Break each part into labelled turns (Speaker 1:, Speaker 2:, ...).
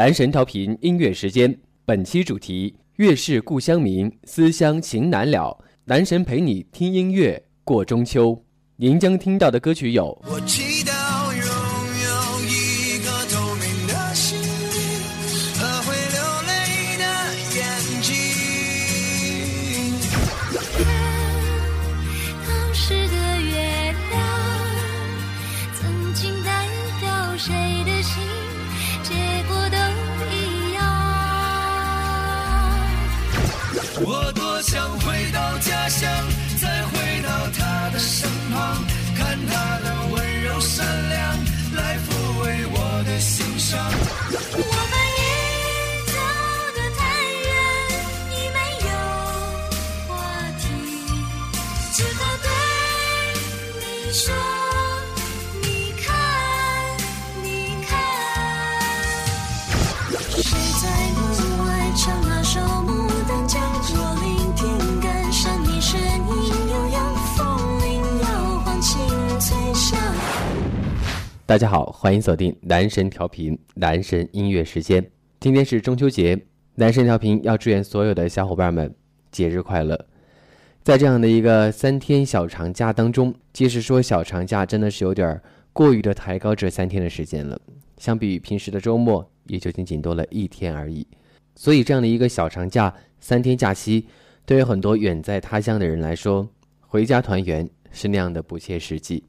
Speaker 1: 男神调频音乐时间，本期主题：月是故乡明，思乡情难了。男神陪你听音乐过中秋。您将听到的歌曲有。
Speaker 2: 我
Speaker 3: 期待
Speaker 1: 大家好，欢迎锁定男神调频男神音乐时间。今天是中秋节，男神调频要祝愿所有的小伙伴们节日快乐。在这样的一个三天小长假当中，即使说小长假真的是有点过于的抬高这三天的时间了，相比于平时的周末，也就仅仅多了一天而已。所以这样的一个小长假，三天假期，对于很多远在他乡的人来说，回家团圆是那样的不切实际。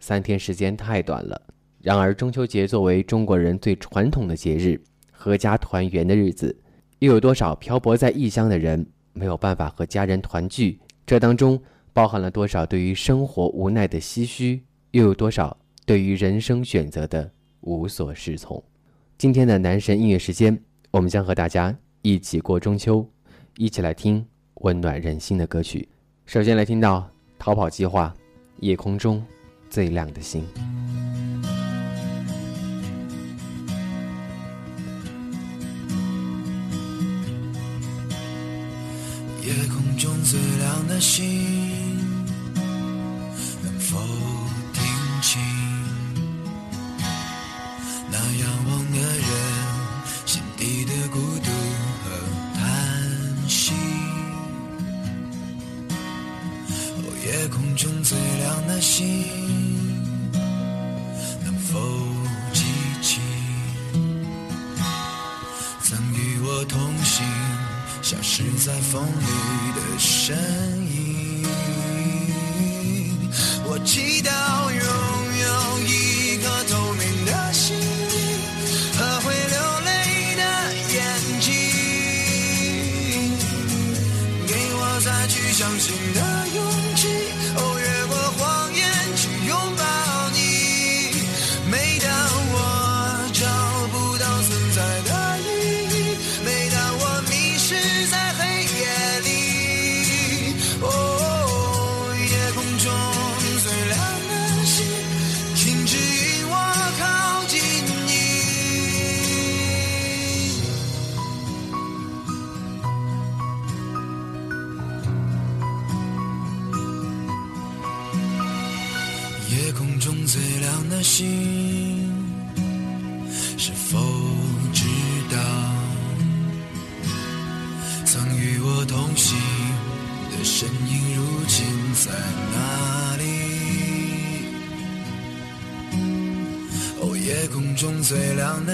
Speaker 1: 三天时间太短了。然而，中秋节作为中国人最传统的节日，阖家团圆的日子，又有多少漂泊在异乡的人没有办法和家人团聚？这当中包含了多少对于生活无奈的唏嘘，又有多少对于人生选择的无所适从？今天的男神音乐时间，我们将和大家一起过中秋，一起来听温暖人心的歌曲。首先来听到《逃跑计划》，夜空中最亮的星。
Speaker 2: 夜空中最亮的星，能否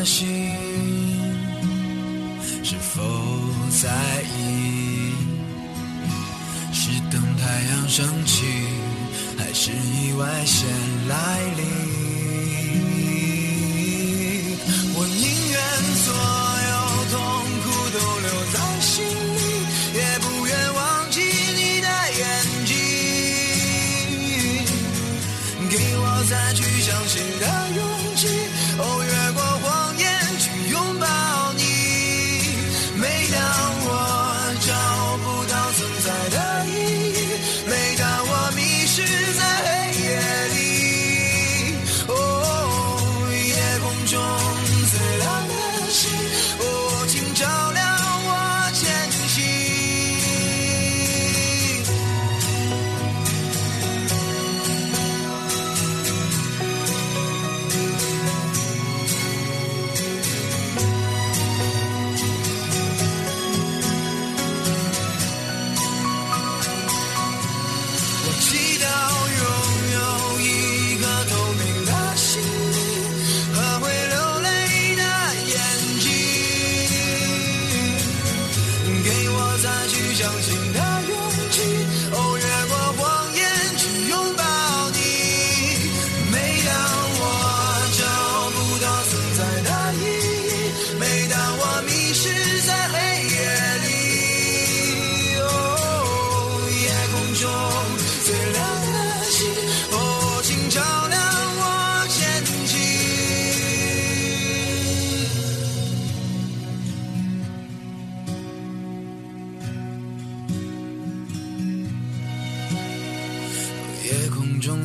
Speaker 2: 心，是否在意？是等太阳升起，还是意外先来临？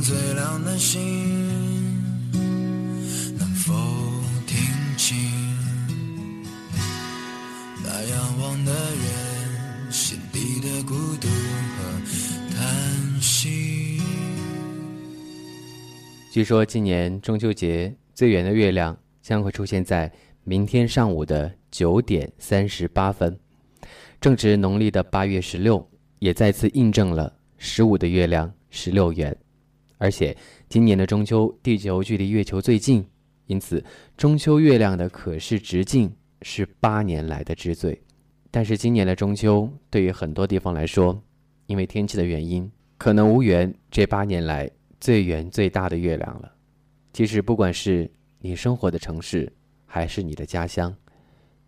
Speaker 2: 最亮的星能否听清？那仰望的人心底的孤独和叹息。
Speaker 1: 据说今年中秋节最圆的月亮将会出现在明天上午的九点三十八分，正值农历的八月十六，也再次印证了十五的月亮十六圆。而且今年的中秋，地球距离月球最近，因此中秋月亮的可视直径是八年来的之最。但是今年的中秋对于很多地方来说，因为天气的原因，可能无缘这八年来最圆最大的月亮了。其实不管是你生活的城市，还是你的家乡，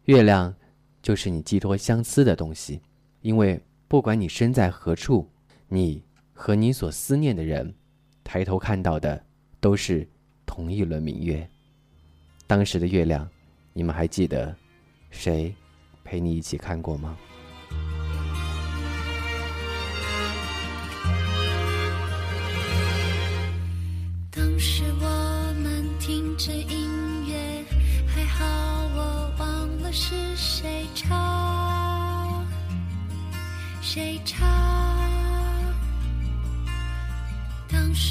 Speaker 1: 月亮就是你寄托相思的东西。因为不管你身在何处，你和你所思念的人。抬头看到的都是同一轮明月。当时的月亮，你们还记得谁陪你一起看过吗？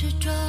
Speaker 3: 执着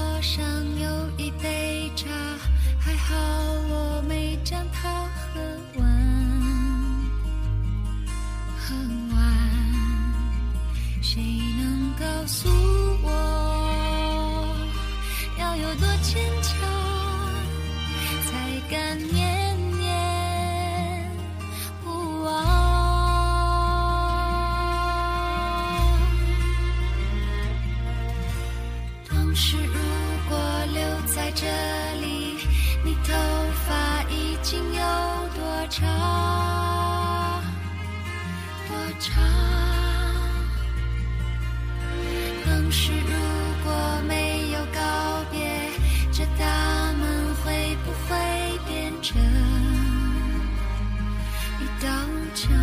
Speaker 3: 一道墙？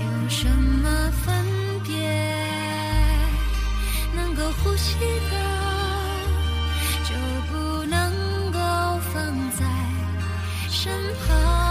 Speaker 3: 有什么分别？能够呼吸的，就不能够放在身旁。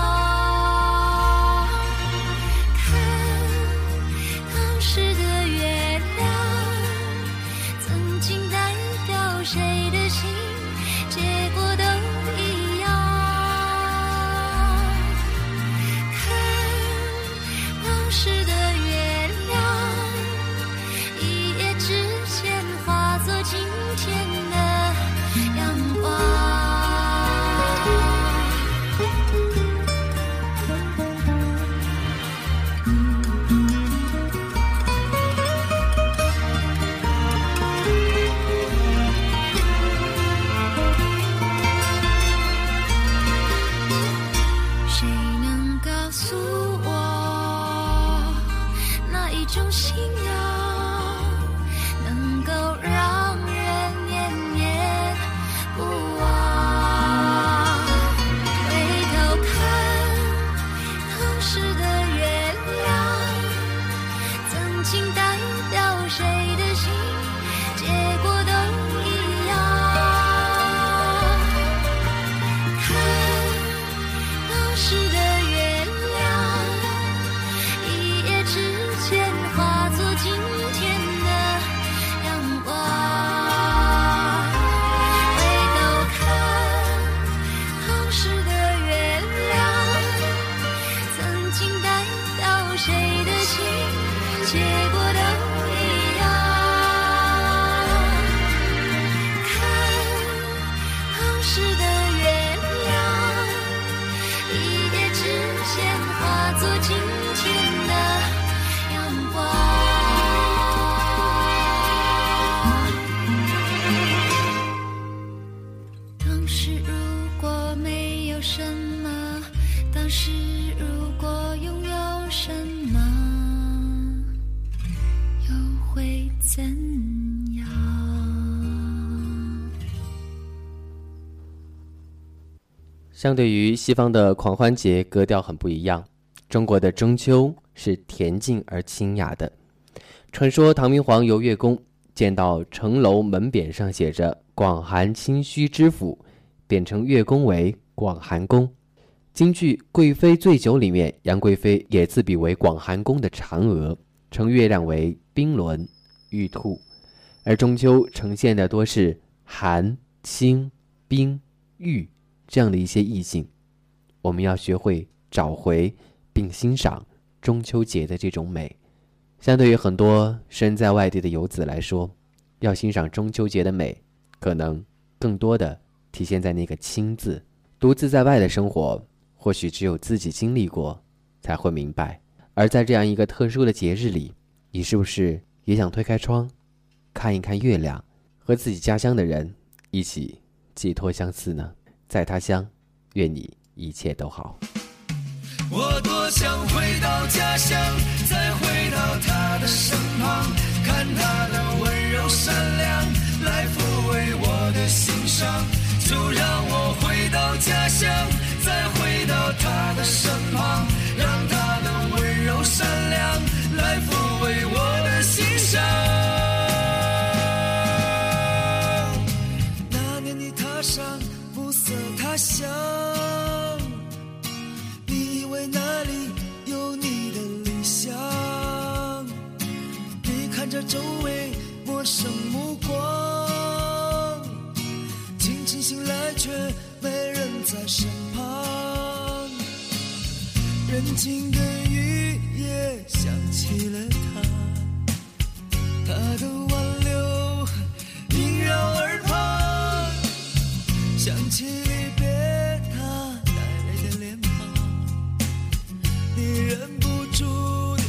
Speaker 1: 相对于西方的狂欢节，格调很不一样。中国的中秋是恬静而清雅的。传说唐明皇游月宫，见到城楼门匾上写着“广寒清虚知府”，便称月宫为广寒宫。京剧《贵妃醉酒》里面，杨贵妃也自比为广寒宫的嫦娥，称月亮为冰轮、玉兔。而中秋呈现的多是寒、清、冰、玉这样的一些意境。我们要学会找回并欣赏中秋节的这种美。相对于很多身在外地的游子来说，要欣赏中秋节的美，可能更多的体现在那个“亲”字。独自在外的生活，或许只有自己经历过，才会明白。而在这样一个特殊的节日里，你是不是也想推开窗，看一看月亮，和自己家乡的人一起寄托相思呢？在他乡，愿你一切都好。
Speaker 2: 我多想回到家乡，再回到他的身旁，看他的温柔善良，来抚慰我的心伤。就让我回到家乡，再回到他的身旁，让他的温柔善良来抚慰我的心伤。想。你以为那里有你的理想？你看着周围陌生目光，清晨醒来却没人在身旁。人静的雨夜想起了他，他的挽留萦绕耳旁，想起忍不住地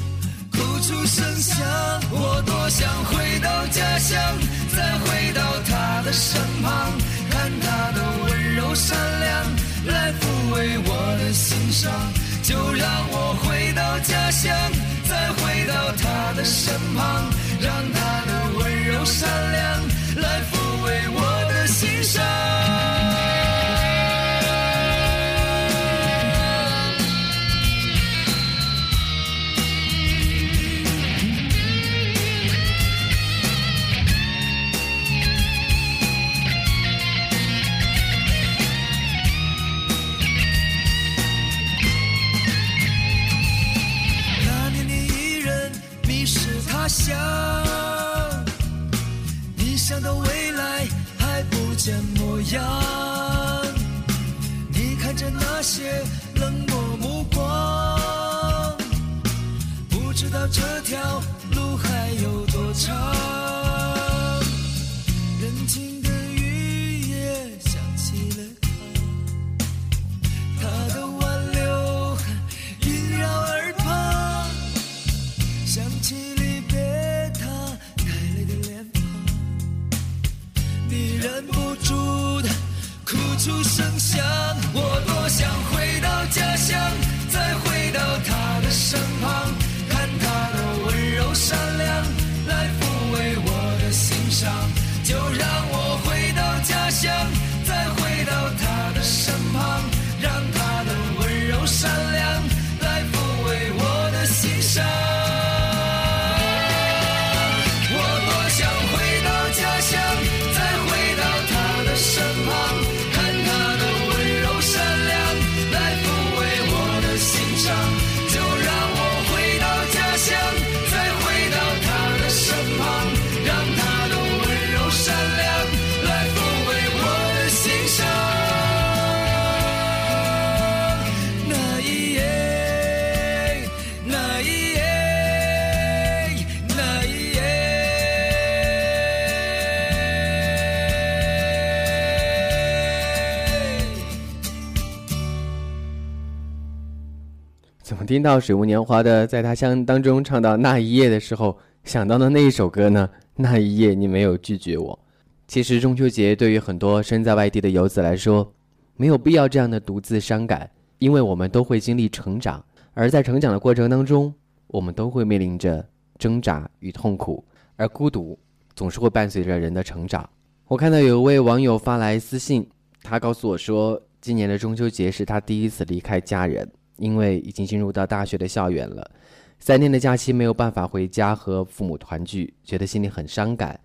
Speaker 2: 哭出声响。我多想回到家乡，再回到他的身旁，看他的温柔善良来抚慰我的心伤。就让我回到家乡，再回到他的身旁，让他的温柔善良来抚慰我的心伤。出
Speaker 1: 生听到水木年华的在他乡当中唱到那一夜的时候，想到的那一首歌呢？那一夜你没有拒绝我。其实中秋节对于很多身在外地的游子来说，没有必要这样的独自伤感，因为我们都会经历成长，而在成长的过程当中，我们都会面临着挣扎与痛苦，而孤独总是会伴随着人的成长。我看到有一位网友发来私信，他告诉我说，今年的中秋节是他第一次离开家人，因为已经进入到大学的校园了，三天的假期没有办法回家和父母团聚，觉得心里很伤感。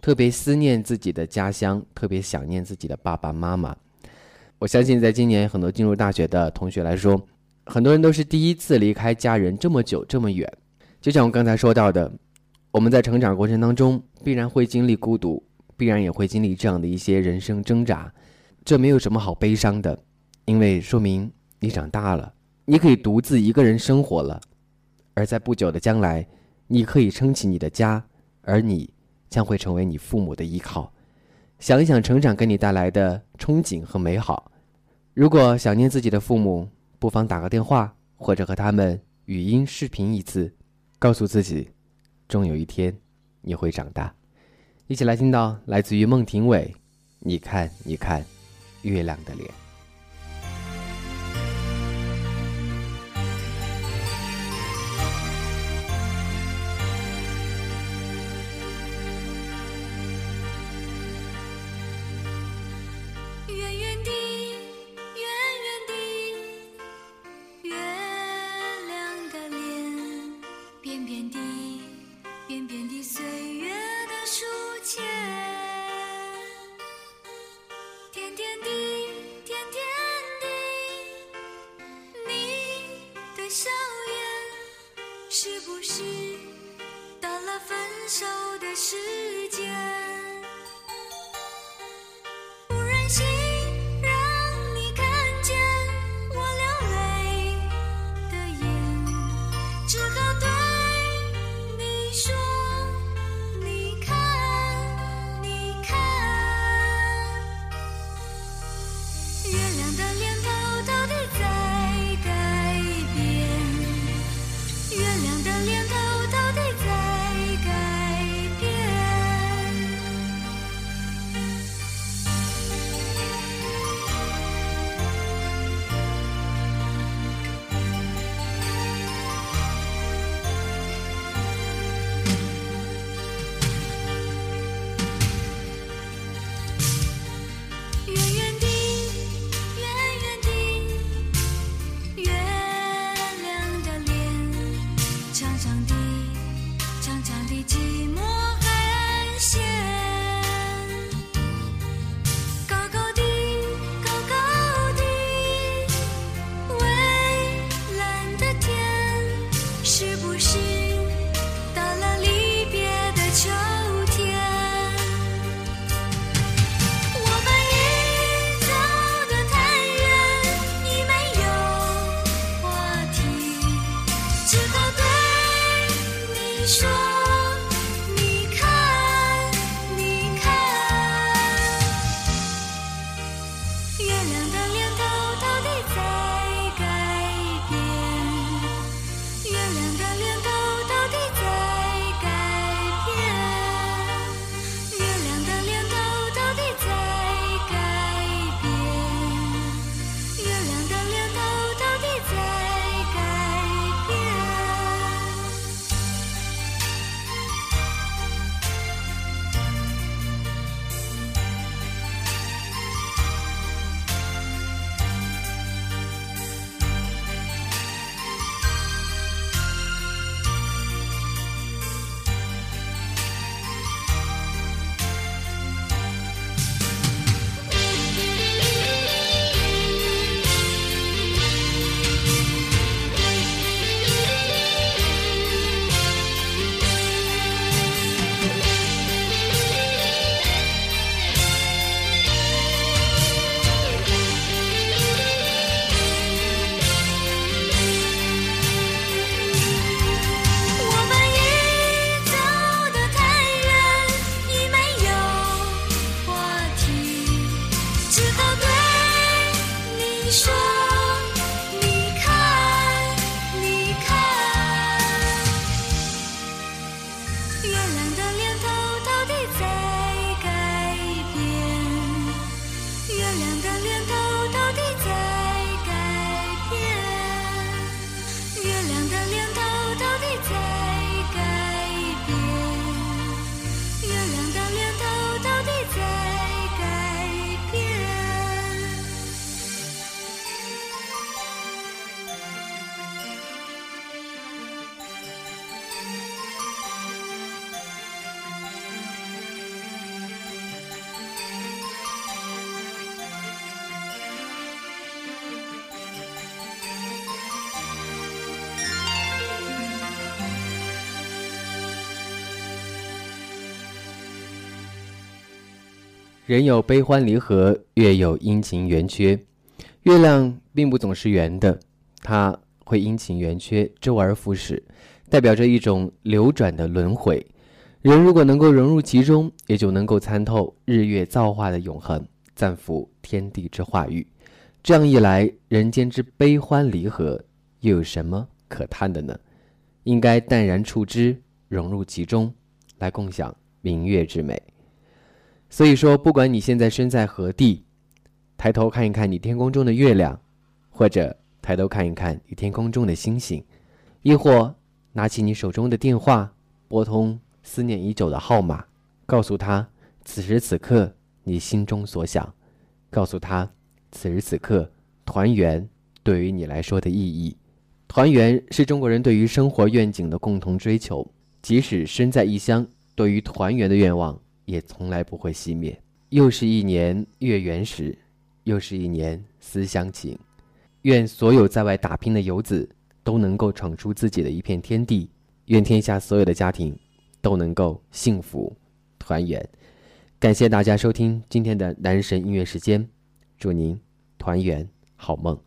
Speaker 3: 特别思念自己的家乡，特别想念自己的爸爸妈妈。我相信，在今年很多进入大学的同学来说，很多人都是第一次离开家人这么久这么远。就像我刚才说到的，我们在成长过程当中必然会经历孤独，必然也会经历这样的一些人生挣扎。这没有什么好悲伤的，因为说明你长大了，你可以独自一个人生活了。而在不久的将来，你可以撑起你的家，而你将会成为你父母的依靠。想一想成长给你带来的憧憬和美好。如果想念自己的父母，不妨打个电话，或者和他们语音视频一次，告诉自己，终有一天你会长大。一起来听到来自于孟庭苇，你看，你看，月亮的脸。
Speaker 1: 人有悲欢离合，月有阴晴圆缺。月亮并不总是圆的，它会阴晴圆缺，周而复始，代表着一种流转的轮回。人如果能够融入其中，也就能够参透日月造化的永恒，赞服天地之化育。这样一来，人间之悲欢离合又有什么可叹的呢？应该淡然处之，融入其中，来共享明月之美。所以说，不管你现在身在何地，抬头看一看你天空中的月亮，或者抬头看一看你天空中的星星，亦或拿起你手中的电话，拨通思念已久的号码，告诉他此时此刻你心中所想，告诉他此时此刻团圆对于你来说的意义。团圆是中国人对于生活愿景的共同追求，即使身在异乡，对于团圆的愿望也从来不会熄灭。又是一年月圆时，又是一年思乡情。愿所有在外打拼的游子都能够闯出自己的一片天地，愿天下所有的家庭都能够幸福团圆。感谢大家收听今天的男神音乐时间，祝您团圆好梦。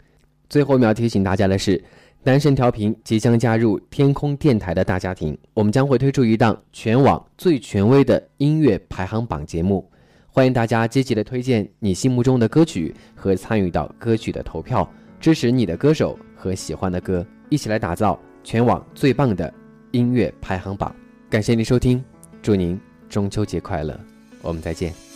Speaker 1: 最后，我们要提醒大家的是。男神调频即将加入天空电台的大家庭，我们将会推出一档全网最权威的音乐排行榜节目，欢迎大家积极的推荐你心目中的歌曲和参与到歌曲的投票，支持你的歌手和喜欢的歌，一起来打造全网最棒的音乐排行榜。感谢您收听，祝您中秋节快乐，我们再见。